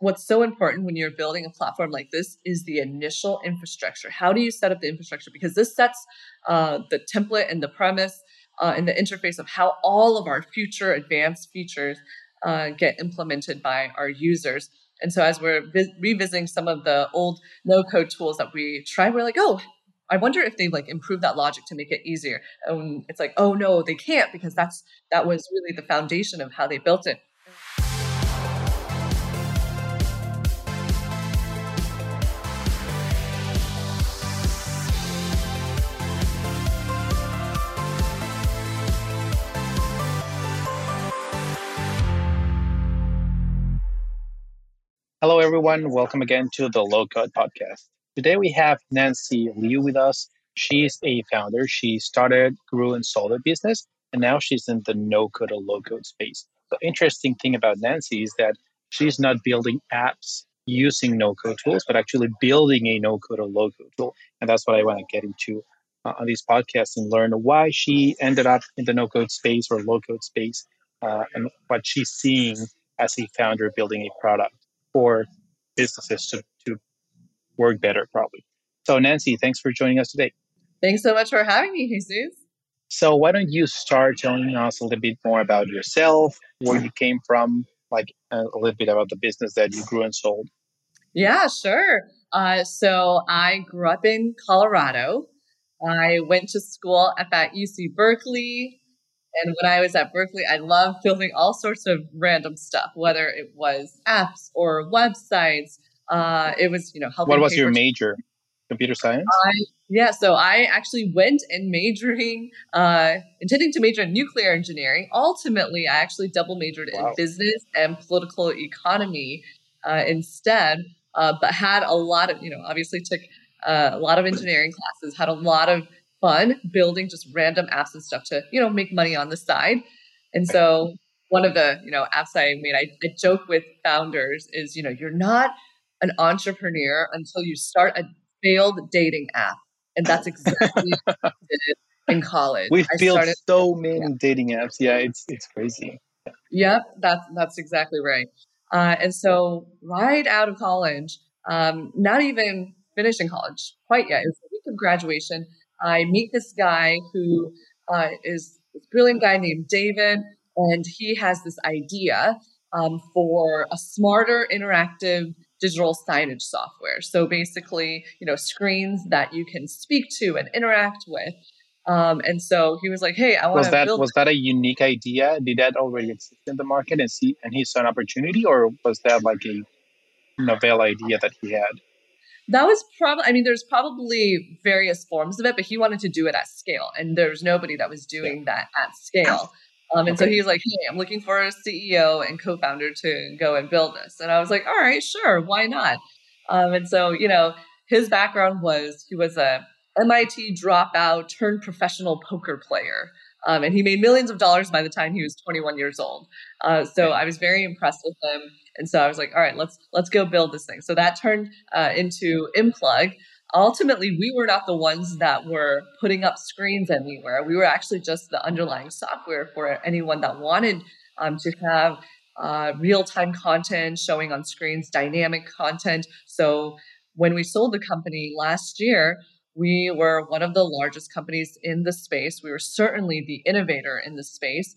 what's so important when you're building a platform like this is the initial infrastructure. How do you set up the infrastructure? Because this sets uh, the template and the premise uh, and the interface of how all of our future advanced features uh, get implemented by our users. And so, as we're vi- revisiting some of the old no-code tools that we tried, we're like, oh, I wonder if they like improve that logic to make it easier. And it's like, oh no, they can't because that's that was really the foundation of how they built it. Hello, everyone. Welcome again to the Low Code Podcast. Today we have Nanxi Liu with us. She's a founder. She started, grew, and sold a business, and now she's in the no code or low code space. The interesting thing about Nanxi is that she's not building apps using no code tools, but actually building a no code or low code tool. And that's what I want to get into uh, on these podcasts and learn why she ended up in the no code space or low code space uh, and what she's seeing as a founder building a product for businesses to, to work better, probably. So, Nanxi, thanks for joining us today. Thanks so much for having me, Jesus. So, why don't you start telling us a little bit more about yourself, where you came from, like a little bit about the business that you grew and sold? Yeah, sure. Uh, so, I grew up in Colorado. I went to school at that UC Berkeley. And when I was at Berkeley, I loved building all sorts of random stuff, whether it was apps or websites. Uh, it was, you know, helping. What was your major? Computer science? I, yeah, so I actually went and majoring, uh, intending to major in nuclear engineering. Ultimately, I actually double majored wow. in business and political economy uh, instead, uh, but had a lot of, you know, obviously took uh, a lot of engineering classes, had a lot of fun building just random apps and stuff to, you know, make money on the side. And so one of the, you know, apps I made, I, I joke with founders is, you know, you're not an entrepreneur until you start a failed dating app. And that's exactly what I did in college. We've I built started, so many yeah. dating apps. Yeah, it's it's crazy. Yep, that's that's exactly right. Uh, and so right out of college, um, not even finishing college quite yet. It was the week of graduation. I meet this guy who uh, is this brilliant guy named David, and he has this idea um, for a smarter interactive digital signage software. So basically, you know, screens that you can speak to and interact with. Um, and so he was like, "Hey, I want to." Was that was that a unique idea? Did that already exist in the market, and see, and he saw an opportunity, or was that like a novel idea that he had? That was probably i mean there's probably various forms of it but he wanted to do it at scale and there's nobody that was doing that at scale. Um, and okay. so he's like hey i'm looking for a ceo and co-founder to go and build this. And i was like all right sure why not? Um, and so you know his background was he was a mit dropout turned professional poker player um, and he made millions of dollars by the time he was 21 years old. Uh, so I was very impressed with him. And so I was like, all right, let's let's go build this thing. So that turned uh, into Enplug. Ultimately, we were not the ones that were putting up screens anywhere. We were actually just the underlying software for anyone that wanted um, to have uh, real time content showing on screens, dynamic content. So when we sold the company last year, we were one of the largest companies in the space. We were certainly the innovator in the space.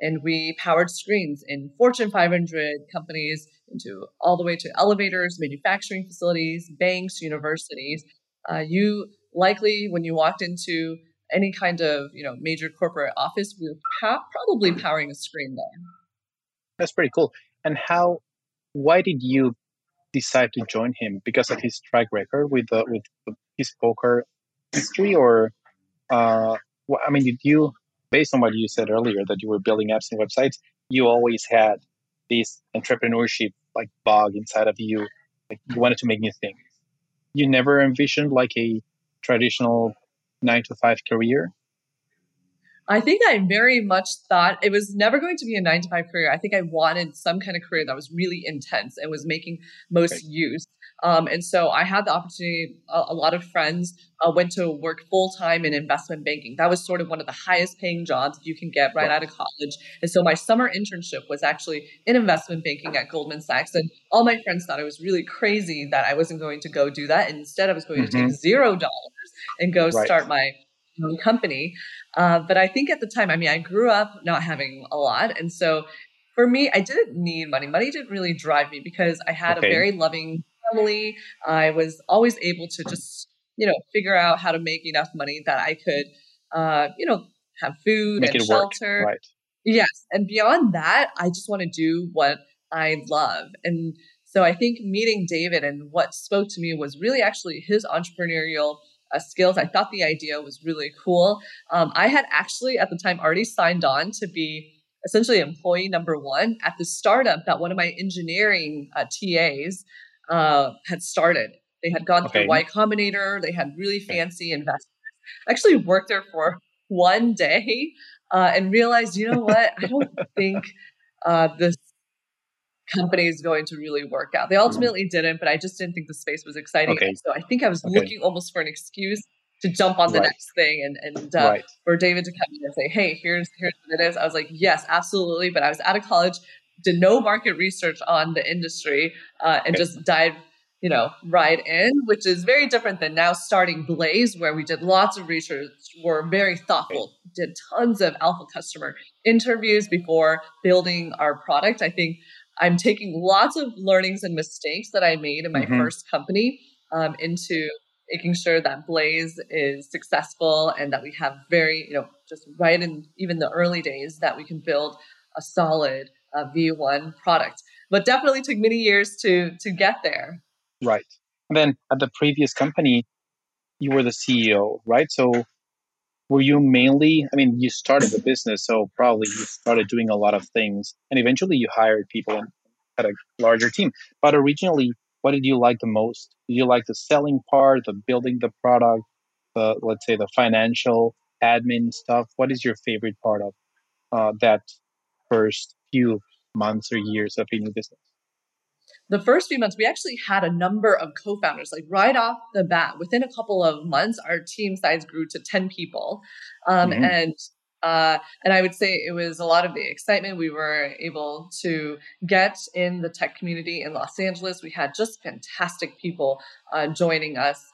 And we powered screens in Fortune 500 companies into all the way to elevators, manufacturing facilities, banks, universities. Uh, you likely, when you walked into any kind of you know major corporate office, we were pa- probably powering a screen there. That's pretty cool. And how? Why did you decide to join him? Because of his track record with the, with his poker history, or uh, I mean, did you, based on what you said earlier, that you were building apps and websites, you always had this entrepreneurship like bug inside of you, like you wanted to make new things. You never envisioned like a traditional nine to five career. I think I very much thought it was never going to be a nine to five career. I think I wanted some kind of career that was really intense and was making most right. use. Um, and so I had the opportunity. A, a lot of friends uh, went to work full time in investment banking. That was sort of one of the highest paying jobs you can get right, right out of college. And so my summer internship was actually in investment banking at Goldman Sachs. And all my friends thought it was really crazy that I wasn't going to go do that. And instead, I was going mm-hmm. to take mm-hmm. zero dollars and go right. start my own company. Uh, but I think at the time, I mean, I grew up not having a lot. And so for me, I didn't need money. Money didn't really drive me because I had okay. a very loving family. I was always able to just, you know, figure out how to make enough money that I could, uh, you know, have food make and shelter. Work. Right. Yes. And beyond that, I just want to do what I love. And so I think meeting David and what spoke to me was really actually his entrepreneurial uh, skills. I thought the idea was really cool. Um, I had actually at the time already signed on to be essentially employee number one at the startup that one of my engineering uh, TAs uh, had started. They had gone okay. through Y Combinator. They had really fancy investors. I actually worked there for one day uh, and realized, you know what? I don't think uh, this company is going to really work out. They ultimately didn't, but I just didn't think the space was exciting. Okay. So I think I was okay. looking almost for an excuse to jump on the right. next thing and, and uh, right. for David to come in and say, hey, here's here's what it is. I was like, yes, absolutely. But I was out of college, did no market research on the industry, uh, and okay. just dived you know, right in, which is very different than now starting Blaze, where we did lots of research, were very thoughtful, did tons of alpha customer interviews before building our product. I think I'm taking lots of learnings and mistakes that I made in my mm-hmm. first company um, into making sure that Blaze is successful and that we have very, you know, just right in even the early days that we can build a solid uh, V1 product. But definitely took many years to to get there. Right. And then at the previous company, you were the CEO, right? So were you mainly i mean you started the business so probably you started doing a lot of things and eventually you hired people and had a larger team. But originally what did you like the most? Did you like the selling part the building the product the let's say the financial admin stuff? What is your favorite part of uh, that first few months or years of a new business the first few months, we actually had a number of co founders. Like right off the bat, within a couple of months, our team size grew to 10 people. Um, mm-hmm. And uh, and I would say it was a lot of the excitement we were able to get in the tech community in Los Angeles. We had just fantastic people uh, joining us.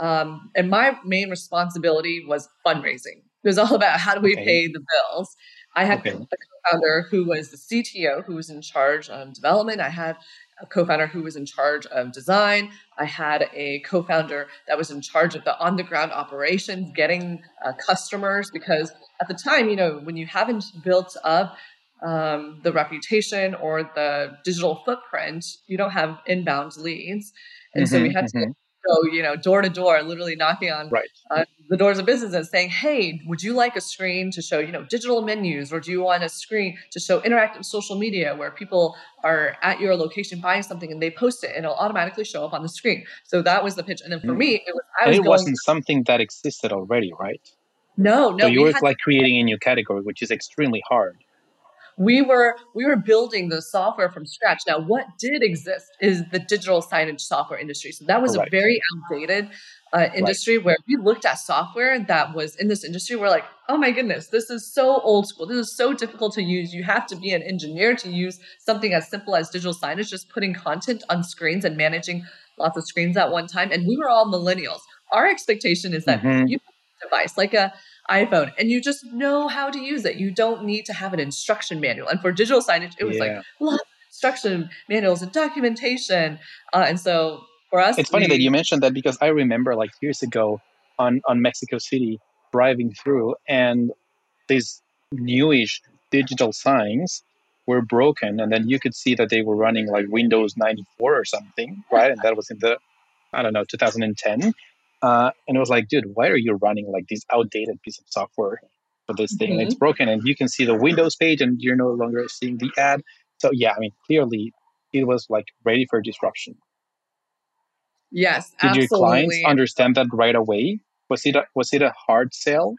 Um, and my main responsibility was fundraising. It was all about how do we okay. pay the bills. I had okay. a co-founder who was the CTO, who was in charge of development. I had a co-founder who was in charge of design. I had a co-founder that was in charge of the on-the-ground operations, getting uh, customers. Because at the time, you know, when you haven't built up um, the reputation or the digital footprint, you don't have inbound leads, and mm-hmm, so we mm-hmm, had to mm-hmm go, you know, door to door, literally knocking on right. uh, the doors of businesses saying, hey, would you like a screen to show, you know, digital menus or do you want a screen to show interactive social media where people are at your location buying something and they post it and it'll automatically show up on the screen. So that was the pitch. And then for mm. me, it was, I and was it wasn't something that existed already, right? No, no. So you were like creating a new category, which is extremely hard we were we were building the software from scratch. Now what did exist is the digital signage software industry. So that was a very outdated uh, industry right. where we looked at software that was in this industry. We're like oh my goodness this is so old school. This is so difficult to use. You have to be an engineer to use something as simple as digital signage just putting content on screens and managing lots of screens at one time. And we were all millennials. Our expectation is that mm-hmm. you device like a iPhone and you just know how to use it. You don't need to have an instruction manual. And for digital signage, it was yeah. like lots of instruction manuals and documentation. Uh, and so for us, it's funny we, that you mentioned that because I remember like years ago on on Mexico City driving through, and these newish digital signs were broken, and then you could see that they were running like Windows 94 or something, right? and that was in the I don't know 2010 uh, and it was like, dude, why are you running like this outdated piece of software for this thing? Mm-hmm. It's broken, and you can see the Windows page, and you're no longer seeing the ad. So yeah, I mean, clearly, it was like ready for disruption. Yes, did absolutely. your clients understand that right away? Was it a, was it a hard sell?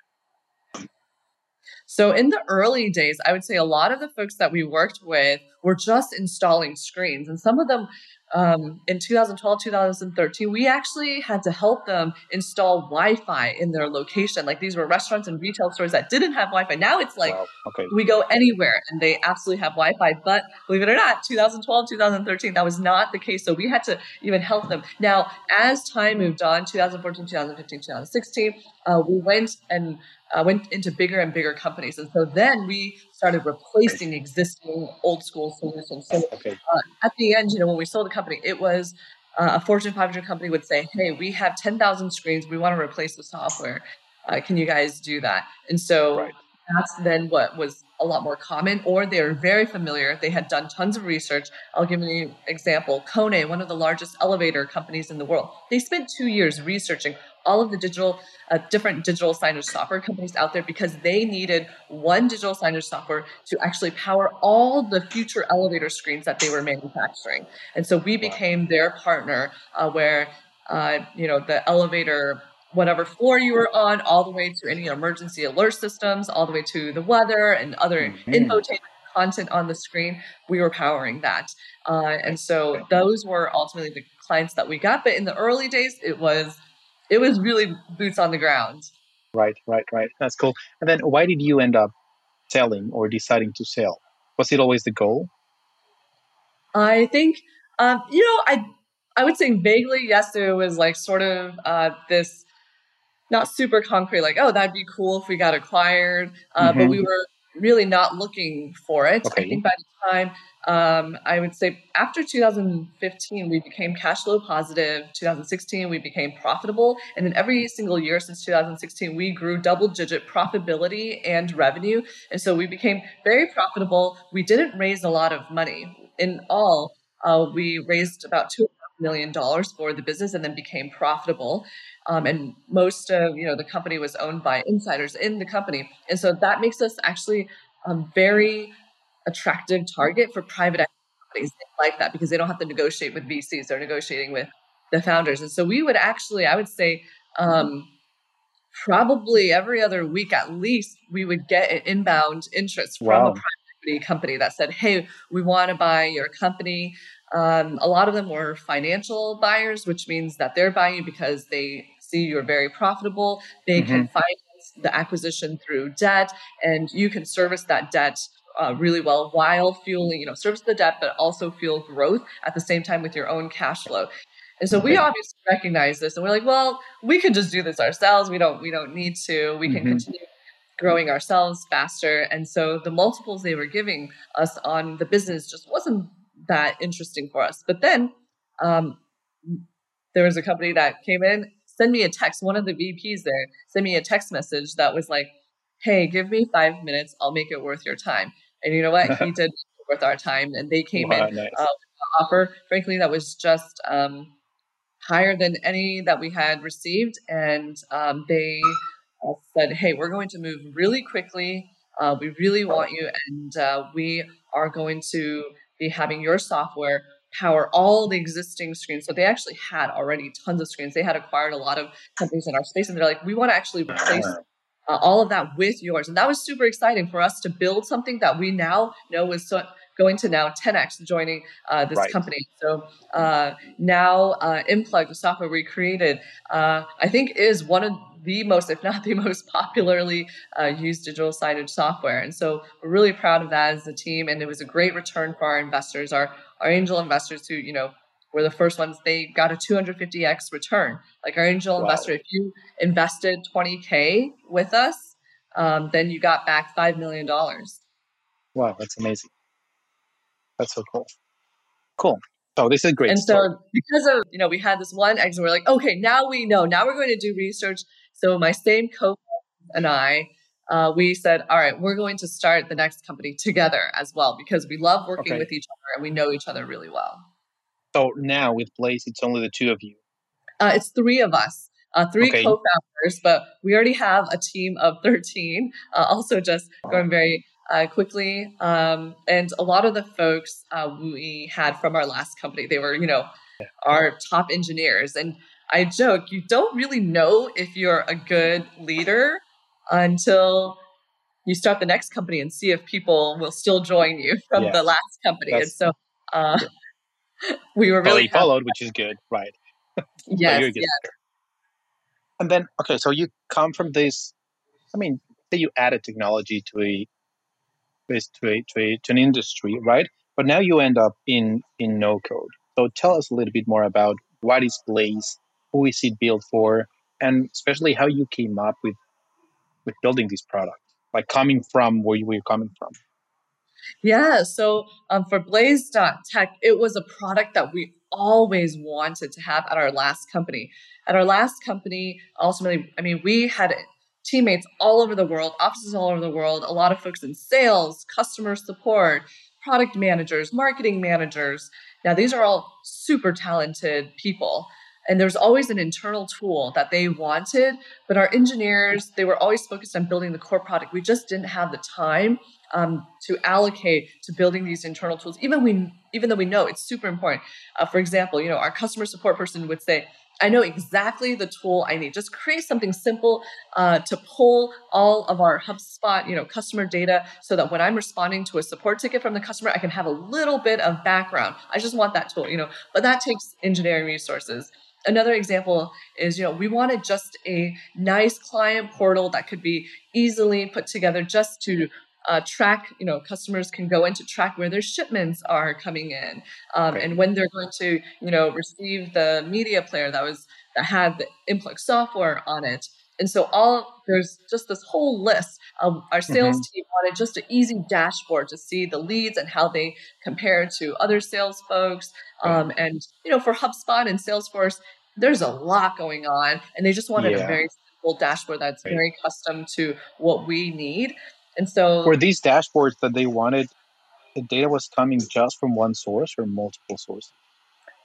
So in the early days, I would say a lot of the folks that we worked with were just installing screens, and some of them um, in 2012, 2013, we actually had to help them install Wi-Fi in their location. Like these were restaurants and retail stores that didn't have Wi-Fi. Now it's like wow. okay. we go anywhere and they absolutely have Wi-Fi. But believe it or not, 2012, 2013, that was not the case. So we had to even help them. Now, as time moved on, 2014, 2015, 2016, uh, we went and uh, went into bigger and bigger companies. And so then we started replacing existing old school solutions. So okay. uh, at the end, you know, when we sold the company, it was uh, a Fortune 500 company would say, hey, we have 10,000 screens. We want to replace the software. Uh, can you guys do that? And so right. that's then what was a lot more common, or they are very familiar. They had done tons of research. I'll give you an example. Kone, one of the largest elevator companies in the world, they spent two years researching all of the digital, uh, different digital signage software companies out there because they needed one digital signage software to actually power all the future elevator screens that they were manufacturing. And so we became their partner uh, where, uh, you know, the elevator whatever floor you were on, all the way to any emergency alert systems, all the way to the weather and other mm-hmm. infotainment content on the screen, we were powering that. Uh, and so those were ultimately the clients that we got. But in the early days, it was it was really boots on the ground. Right, right, right. That's cool. And then why did you end up selling or deciding to sell? Was it always the goal? I think, um, you know, I I would say vaguely yes. It was like sort of uh, this not super concrete, like oh that'd be cool if we got acquired, uh, mm-hmm. but we were really not looking for it. Okay. I think by the time um, I would say after 2015, we became cash flow positive. 2016, we became profitable. And then every single year since 2016, we grew double digit profitability and revenue. And so we became very profitable. We didn't raise a lot of money. In all, uh, we raised about $2 million dollars for the business and then became profitable. Um, and most of you know the company was owned by insiders in the company, and so that makes us actually a very attractive target for private companies like that because they don't have to negotiate with VCs; they're negotiating with the founders. And so we would actually, I would say, um, probably every other week at least, we would get an inbound interest from wow. a private company that said, "Hey, we want to buy your company." Um, a lot of them were financial buyers, which means that they're buying because they see you're very profitable. They mm-hmm. can finance the acquisition through debt, and you can service that debt uh, really well while fueling, you know, service the debt, but also fuel growth at the same time with your own cash flow. And so we obviously recognize this, and we're like, well, we can just do this ourselves. We don't, we don't need to. We can mm-hmm. continue growing ourselves faster. And so the multiples they were giving us on the business just wasn't that interesting for us. But then um, there was a company that came in, send me a text. One of the VPs there sent me a text message that was like, "Hey, give me five minutes. I'll make it worth your time." And you know what? he did worth our time, and they came wow, in nice. uh, offer. Frankly, that was just um, higher than any that we had received, and um, they uh, said, "Hey, we're going to move really quickly. Uh, we really want you, and uh, we are going to be having your software power all the existing screens. So they actually had already tons of screens. They had acquired a lot of companies in our space, and they're like, we want to actually replace uh, all of that with yours. And that was super exciting for us to build something that we now know is so going to now 10x joining uh, this right. company. So uh, now uh, Enplug, the software we created, uh, I think is one of the most, if not the most popularly uh, used digital signage software. And so we're really proud of that as a team. And it was a great return for our investors, our, our angel investors who, you know, were the first ones, they got a 250x return. Like our angel wow. investor, if you invested 20K with us, um, then you got back $5 million. Wow, that's amazing. That's so cool. Cool. Oh, this is great. And story. so because of, you know, we had this one exit, we're like, okay, now we know. Now we're going to do research. So my same co and I, uh, we said, all right, we're going to start the next company together as well because we love working okay. with each other and we know each other really well. So now with Blaze, it's only the two of you. Uh, it's three of us. Uh, three okay. co-founders, but we already have a team of 13. Uh, also, just going very uh, quickly. Um, and a lot of the folks uh, we had from our last company, they were, you know, our top engineers. And I joke, you don't really know if you're a good leader until you start the next company and see if people will still join you from Yeah. the last company. That's- and so uh, we were really followed, which is good, right? Yes, yes. And then, okay, so you come from this. I mean, say you added technology to a, to a, to a to an industry, right? But now you end up in in no code. So tell us a little bit more about what is Blaze, who is it built for, and especially how you came up with with building this product, like coming from where you were coming from. Yeah. So um, for Blaze.tech, it was a product that we always wanted to have at our last company. At our last company, ultimately, I mean, we had teammates all over the world, offices all over the world, a lot of folks in sales, customer support, product managers, marketing managers. Now, these are all super talented people. And there's always an internal tool that they wanted, but our engineers, they were always focused on building the core product. We just didn't have the time um, to allocate to building these internal tools. Even we, even though we know it's super important. Uh, for example, you know, our customer support person would say, "I know exactly the tool I need. Just create something simple uh, to pull all of our HubSpot, you know, customer data, so that when I'm responding to a support ticket from the customer, I can have a little bit of background. I just want that tool, you know. But that takes engineering resources." Another example is, you know, we wanted just a nice client portal that could be easily put together just to uh, track, you know, customers can go in to track where their shipments are coming in, um, Right. and when they're going to, you know, receive the media player that was that had the Influx software on it. And so all there's just this whole list of our sales team wanted just an easy dashboard to see the leads and how they compare to other sales folks. Um, and you know, for HubSpot and Salesforce, there's a lot going on, and they just wanted Yeah. a very simple dashboard that's Right. very custom to what we need. And so Were these dashboards that they wanted, the data was coming just from one source or multiple sources?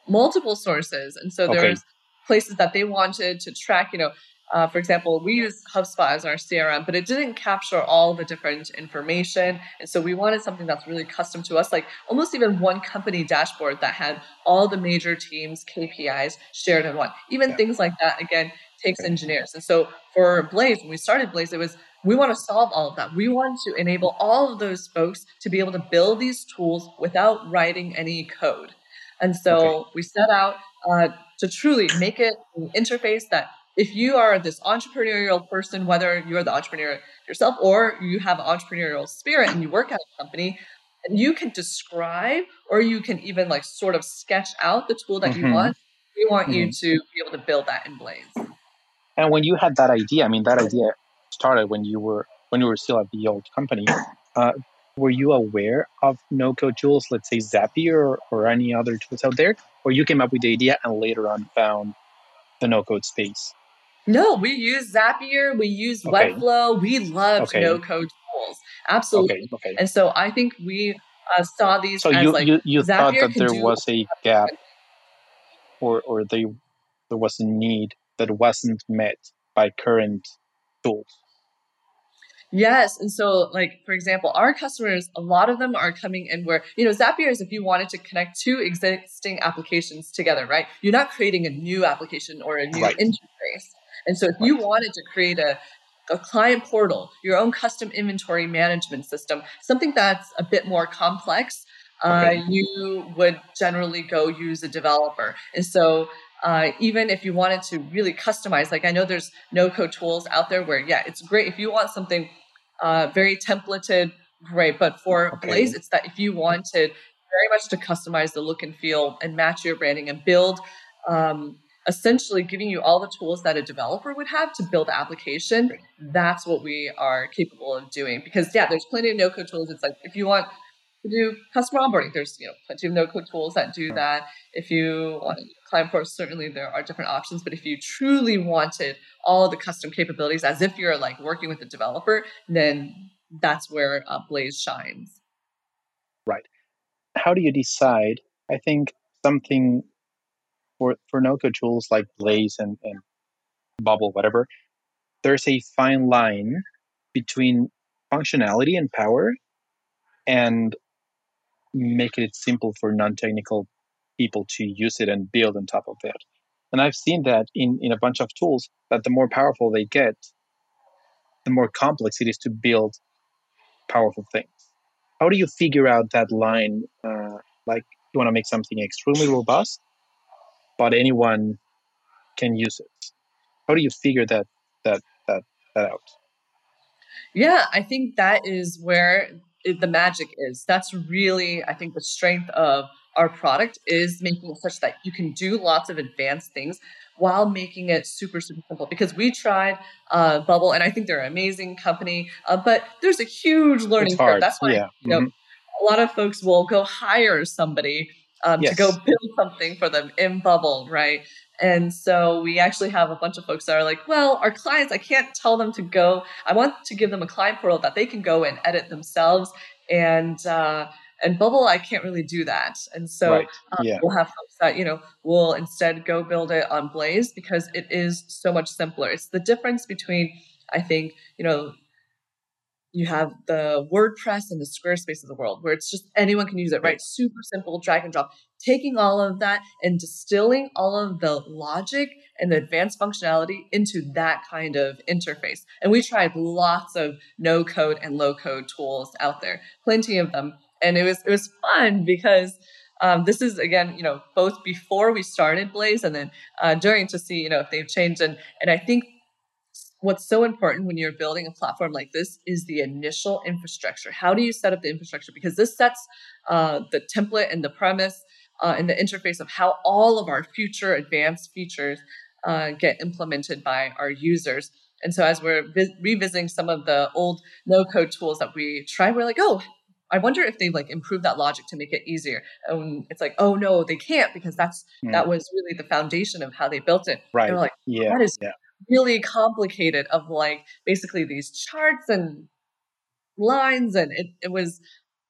multiple sources. And so Okay. there's places that they wanted to track, you know, uh, for example, we use HubSpot as our CRM, but it didn't capture all the different information. And so we wanted something that's really custom to us, like almost even one company dashboard that had all the major teams' KPIs shared in one. Even Yeah. things like that, again, takes engineers. And so for Blaze, when we started Blaze, it was we want to solve all of that. We want to enable all of those folks to be able to build these tools without writing any code. And so Okay. we set out uh, to truly make it an interface that if you are this entrepreneurial person, whether you're the entrepreneur yourself or you have an entrepreneurial spirit and you work at a company, and you can describe or you can even like sort of sketch out the tool that Mhm. you want. We want you to be able to build that in Blaze. And when you had that idea, I mean, that idea started when you were when you were still at the old company. Uh, were you aware of no-code tools, let's say Zapier or, or any other tools out there, or you came up with the idea and later on found the no-code space? No, we use Zapier, we use Okay. Webflow, we love Okay. no code tools. Absolutely. Okay, okay. And so I think we uh, saw these So as you like you, you thought that there was a gap, or or they there was a need that wasn't met by current tools. Yes. And so, like, for example, our customers, a lot of them are coming in where, you know, Zapier is if you wanted to connect two existing applications together, right? You're not creating a new application or a new Right. interface. And so, if you wanted to create a, a client portal, your own custom inventory management system, something that's a bit more complex, uh, you would generally go use a developer. And so, uh, even if you wanted to really customize, like I know there's no code tools out there where, yeah, it's great if you want something uh, very templated, great. But for Okay. Blaze, it's that if you wanted very much to customize the look and feel and match your branding and build, um, essentially giving you all the tools that a developer would have to build the application, that's what we are capable of doing. Because yeah, there's plenty of no code tools. It's like if you want to do customer onboarding, there's you know plenty of no code tools that do that. If you want client portal, certainly there are different options. But if you truly wanted all the custom capabilities as if you're like working with a developer, then that's where uh, Blaze shines. Right. How do you decide? I think something for for no code tools like Blaze and, and Bubble, whatever, there's a fine line between functionality and power and making it simple for non-technical people to use it and build on top of it. And I've seen that in, in a bunch of tools that the more powerful they get, the more complex it is to build powerful things. How do you figure out that line? Uh, like you want to make something extremely robust, but anyone can use it. How do you figure that that that that out? Yeah, I think that is where the magic is. That's really, I think, the strength of our product is making it such that you can do lots of advanced things while making it super super simple because we tried uh, bubble and i think they're an amazing company uh, but there's a huge learning curve that's why yeah. you know mm-hmm. a lot of folks will go hire somebody um, yes. to go build something for them in bubble right and so we actually have a bunch of folks that are like, well, our clients, I can't tell them to go. I want to give them a client portal that they can go and edit themselves. And uh, and Bubble, I can't really do that. And so right. um, yeah. we'll have folks that, you know, will instead go build it on Blaze because it is so much simpler. It's the difference between, I think, you know, you have the WordPress and the Squarespace of the world where it's just anyone can use it, right? Super simple, drag and drop. Taking all of that and distilling all of the logic and the advanced functionality into that kind of interface. And we tried lots of no code and low code tools out there, plenty of them. And it was it was fun because um, this is again, you know, both before we started Blaze and then uh, during to see, you know, if they've changed. And and I think what's so important when you're building a platform like this is the initial infrastructure. How do you set up the infrastructure? Because this sets uh, the template and the premise uh, and the interface of how all of our future advanced features uh, get implemented by our users. And so, as we're vi- revisiting some of the old no-code tools that we tried, we're like, oh, I wonder if they've like improved that logic to make it easier. And it's like, oh no, they can't because that's mm. that was really the foundation of how they built it. Right. They're like, yeah. that is yeah really complicated of like basically these charts and lines and it, it was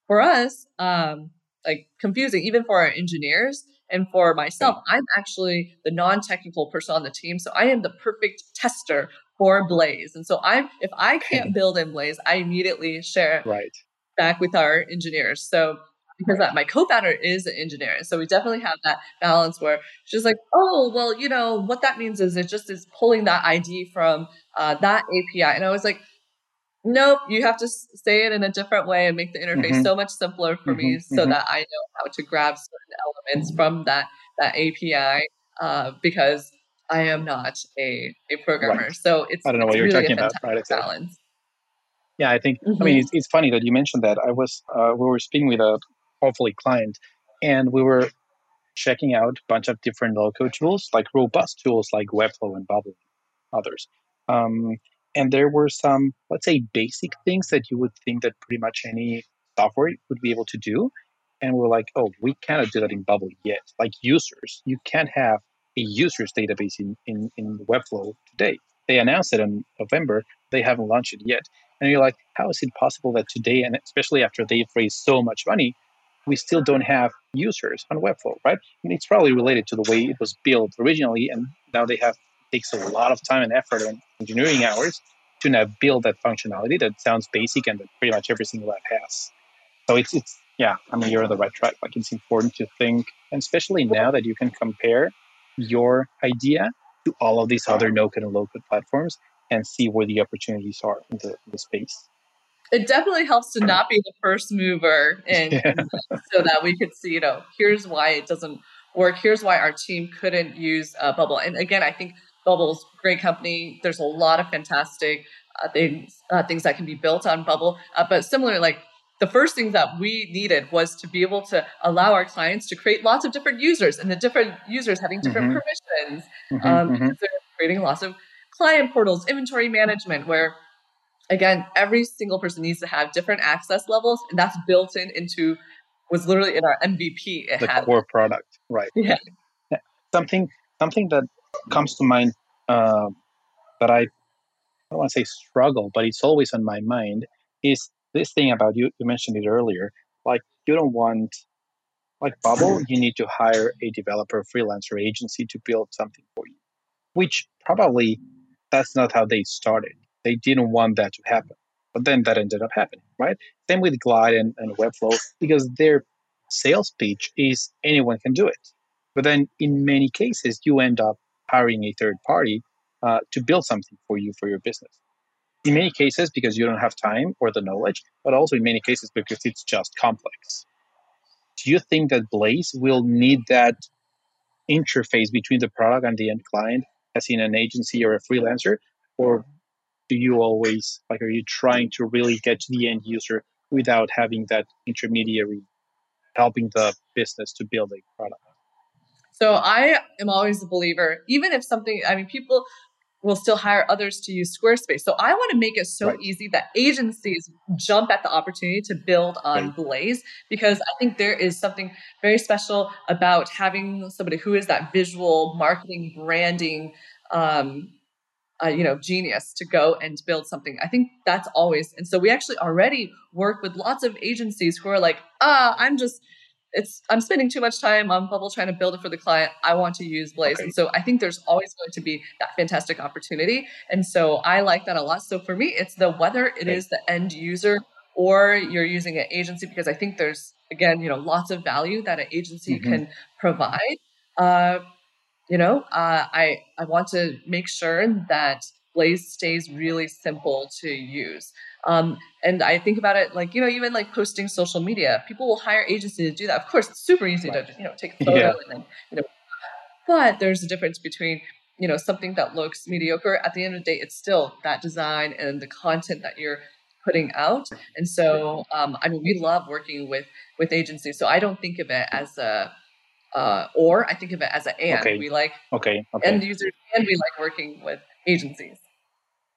for us um like confusing even for our engineers and for myself. I'm actually the non-technical person on the team so i am the perfect tester for blaze. And so i'm if i can't build in blaze i immediately share right. back with our engineers. So because that my co-founder is an engineer. So we definitely have that balance where she's like, oh, well, you know, what that means is it just is pulling that ID from uh, that API. And I was like, nope, you have to say it in a different way and make the interface mm-hmm. so much simpler for mm-hmm, me so mm-hmm. that I know how to grab certain elements from that, that API uh, because I am not a, a programmer. Right. So it's, I don't know what you're really talking about. Right, balance. Yeah, I think, I mean, it's, mm-hmm. it's funny that you mentioned that. I was, uh, we were speaking with a hopefully client. And we were checking out a bunch of different low-code tools, like robust tools like Webflow and Bubble, others. Um, and there were some, let's say, basic things that you would think that pretty much any software would be able to do. And we are like, oh, we cannot do that in Bubble yet. Like users, you can't have a users database in, in, in Webflow today. They announced it in November. They haven't launched it yet. And you're like, how is it possible that today, and especially after they've raised so much money, we still don't have users on Webflow, right? And it's probably related to the way it was built originally, and now they have takes a lot of time and effort and engineering hours to now build that functionality that sounds basic and that pretty much every single app has. So it's it's yeah, I mean you're on the right track. Like it's important to think, and especially now that you can compare your idea to all of these other no code and low code platforms and see where the opportunities are in the, in the space it definitely helps to not be the first mover and, yeah. so that we could see you know here's why it doesn't work here's why our team couldn't use uh, bubble and again i think bubble's great company there's a lot of fantastic uh, things uh, things that can be built on bubble uh, but similar like the first thing that we needed was to be able to allow our clients to create lots of different users and the different users having different mm-hmm. permissions mm-hmm, um, mm-hmm. they're creating lots of client portals inventory management where again, every single person needs to have different access levels, and that's built in into was literally in our MVP. It the had core product, right? Yeah. yeah. Something something that comes to mind uh, that I I don't want to say struggle, but it's always on my mind is this thing about you. You mentioned it earlier. Like you don't want like Bubble, you need to hire a developer freelancer agency to build something for you, which probably that's not how they started they didn't want that to happen. But then that ended up happening, right? Same with Glide and, and Webflow, because their sales pitch is anyone can do it. But then in many cases, you end up hiring a third party uh, to build something for you for your business. in many cases because you don't have time or the knowledge, but also in many cases because it's just complex. Do you think that Blaze will need that interface between the product and the end client, as in an agency or a freelancer, or do you always like are you trying to really get to the end user without having that intermediary helping the business to build a product? So I am always a believer, even if something, I mean, people will still hire others to use Squarespace. So I want to make it so right. easy that agencies jump at the opportunity to build on right. Blaze because I think there is something very special about having somebody who is that visual marketing branding um, uh, you know genius to go and build something i think that's always and so we actually already work with lots of agencies who are like ah i'm just it's I'm spending too much time on Bubble trying to build it for the client. I want to use Blaze. Okay. And so I think there's always going to be that fantastic opportunity. And so I like that a lot. So for me, it's the whether it is the end user or you're using an agency because I think there's again, you know, lots of value that an agency mm-hmm. can provide. Uh, you know, uh, I I want to make sure that Blaze stays really simple to use. Um, and I think about it like, you know, even like posting social media, people will hire agencies to do that. Of course, it's super easy right. to, you know, take a photo yeah. and then, you know, but there's a difference between, you know, something that looks mediocre. At the end of the day, it's still that design and the content that you're putting out. And so, um, I mean, we love working with, with agencies. So I don't think of it as a, uh, or I think of it as an and. Okay. We like okay. okay. end users and we like working with agencies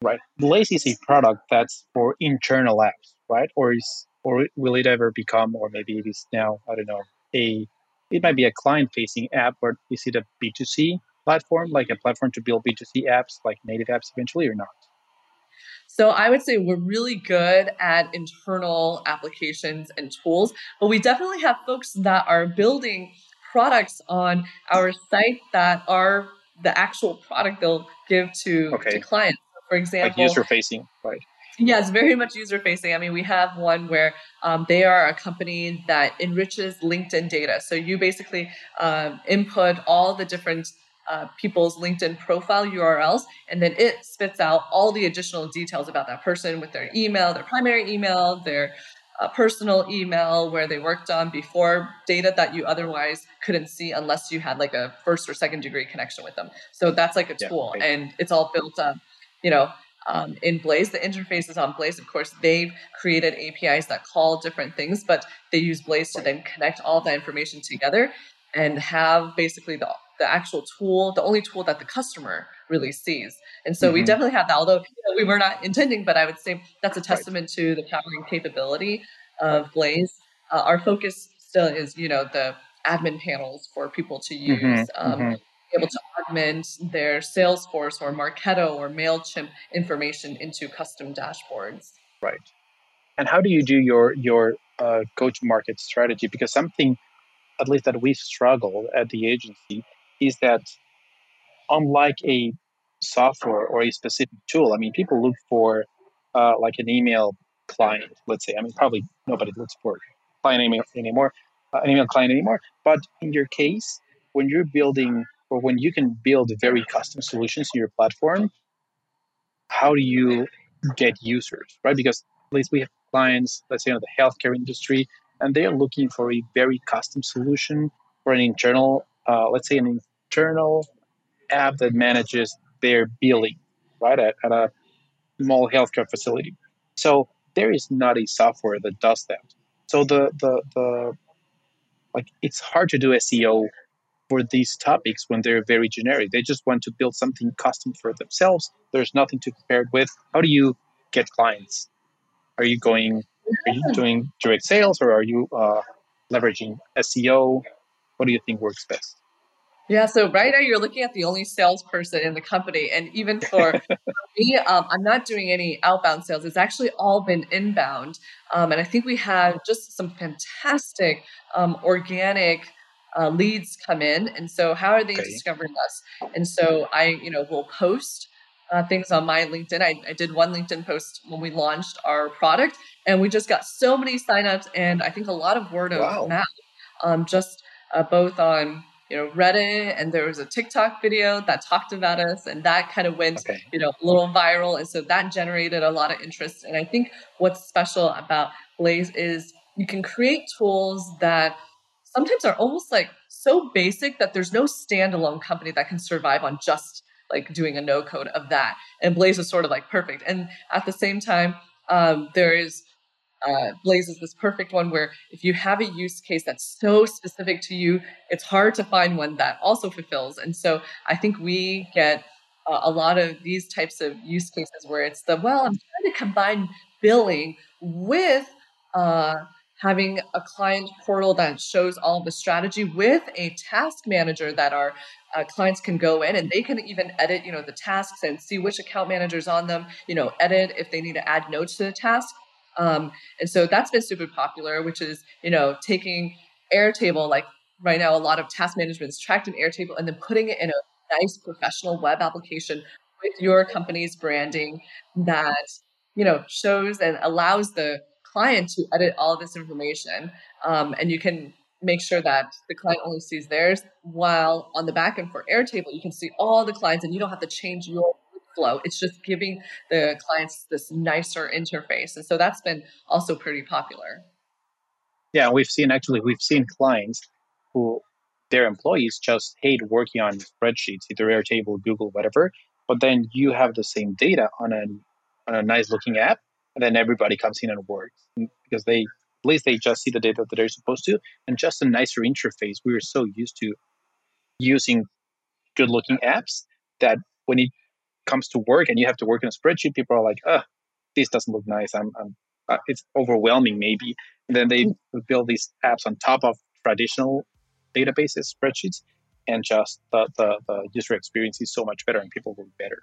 right? Blaze is a product that's for internal apps, right? Or is or will it ever become, or maybe it is now, I don't know, a it might be a client-facing app, or is it a B2C platform, like a platform to build B2C apps, like native apps eventually, or not? So I would say we're really good at internal applications and tools, but we definitely have folks that are building products on our site that are the actual product they'll give to, okay. to clients for example, like user facing, right? Yes, very much user facing. I mean, we have one where um, they are a company that enriches LinkedIn data. So you basically um, input all the different uh, people's LinkedIn profile URLs, and then it spits out all the additional details about that person with their email, their primary email, their uh, personal email, where they worked on before, data that you otherwise couldn't see unless you had like a first or second degree connection with them. So that's like a tool, yeah, and it's all built up you know, um, in Blaze. The interface is on Blaze. Of course, they've created APIs that call different things, but they use Blaze to then connect all that information together and have basically the, the actual tool, the only tool that the customer really sees. And so mm-hmm. we definitely have that, although you know, we were not intending, but I would say that's a testament right. to the powering capability of Blaze. Uh, our focus still is, you know, the admin panels for people to mm-hmm. use. Mm-hmm. Um, mm-hmm able to augment their Salesforce or Marketo or MailChimp information into custom dashboards. Right. And how do you do your, your uh, go to market strategy? Because something, at least that we've struggled at the agency, is that unlike a software or a specific tool, I mean, people look for uh, like an email client, let's say. I mean, probably nobody looks for client email anymore, uh, an email client anymore. But in your case, when you're building or when you can build very custom solutions in your platform, how do you get users, right? Because at least we have clients, let's say in the healthcare industry, and they are looking for a very custom solution for an internal, uh, let's say an internal app that manages their billing, right, at, at a small healthcare facility. So there is not a software that does that. So the the the like it's hard to do SEO for these topics when they're very generic. They just want to build something custom for themselves. There's nothing to compare it with. How do you get clients? Are you going? Are you doing direct sales or are you uh, leveraging SEO? What do you think works best? Yeah, so right now you're looking at the only salesperson in the company, and even for me, um, I'm not doing any outbound sales. It's actually all been inbound, um, and I think we have just some fantastic um, organic uh, leads come in and so how are they okay. discovering us and so i you know will post uh, things on my linkedin I, I, did one linkedin post when we launched our product and we just got so many signups and i think a lot of word of wow. mouth um, just uh, both on you know Reddit, and there was a TikTok video that talked about us, and that kind of went Okay. you know a little viral, and so that generated a lot of interest. And I think what's special about Blaze is you can create tools that sometimes are almost like so basic that there's no standalone company that can survive on just like doing a no code of that. And Blaze is sort of like perfect. And at the same time, um, there is uh, Blaze is this perfect one where if you have a use case that's so specific to you, it's hard to find one that also fulfills. And so I think we get uh, a lot of these types of use cases where it's the well, I'm trying to combine billing with uh, having a client portal that shows all the strategy with a task manager that our uh, clients can go in and they can even edit you know the tasks and see which account managers on them you know edit if they need to add notes to the task um, and so that's been super popular which is you know taking airtable like right now a lot of task management is tracked in airtable and then putting it in a nice professional web application with your company's branding that you know shows and allows the client to edit all this information um, and you can make sure that the client only sees theirs while on the back end for airtable you can see all the clients and you don't have to change your flow it's just giving the clients this nicer interface and so that's been also pretty popular Yeah, we've seen actually we've seen clients who their employees just hate working on spreadsheets, either Airtable, Google, whatever. But then you have the same data on a on a nice looking app, and then everybody comes in and works because they at least they just see the data that they're supposed to, and just a nicer interface. We are so used to using good looking apps that when it comes to work and you have to work in a spreadsheet, people are like, "Ah, this doesn't look nice. I'm, I'm uh, it's overwhelming maybe." And then they build these apps on top of traditional databases, spreadsheets, and just the, the, the user experience is so much better and people work better.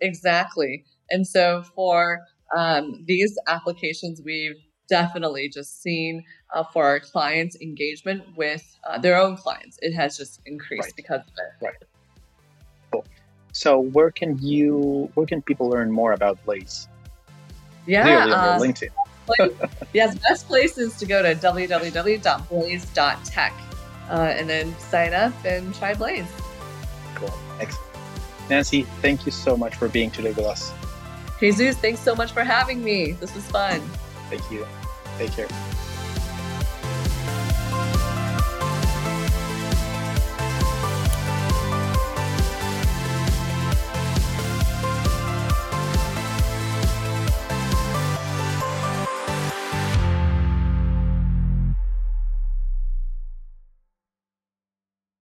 Exactly. And so for um, these applications, we've definitely just seen uh, for our clients' engagement with uh, their own clients, it has just increased Right. because of it. So where can you where can people learn more about Blaze? Yeah. Clearly uh, LinkedIn. yes, best place is to go to www.blaze.tech uh, and then sign up and try Blaze. Cool. Excellent. Nanxi, thank you so much for being today with us. Jesus, thanks so much for having me. This was fun. Thank you. Take care.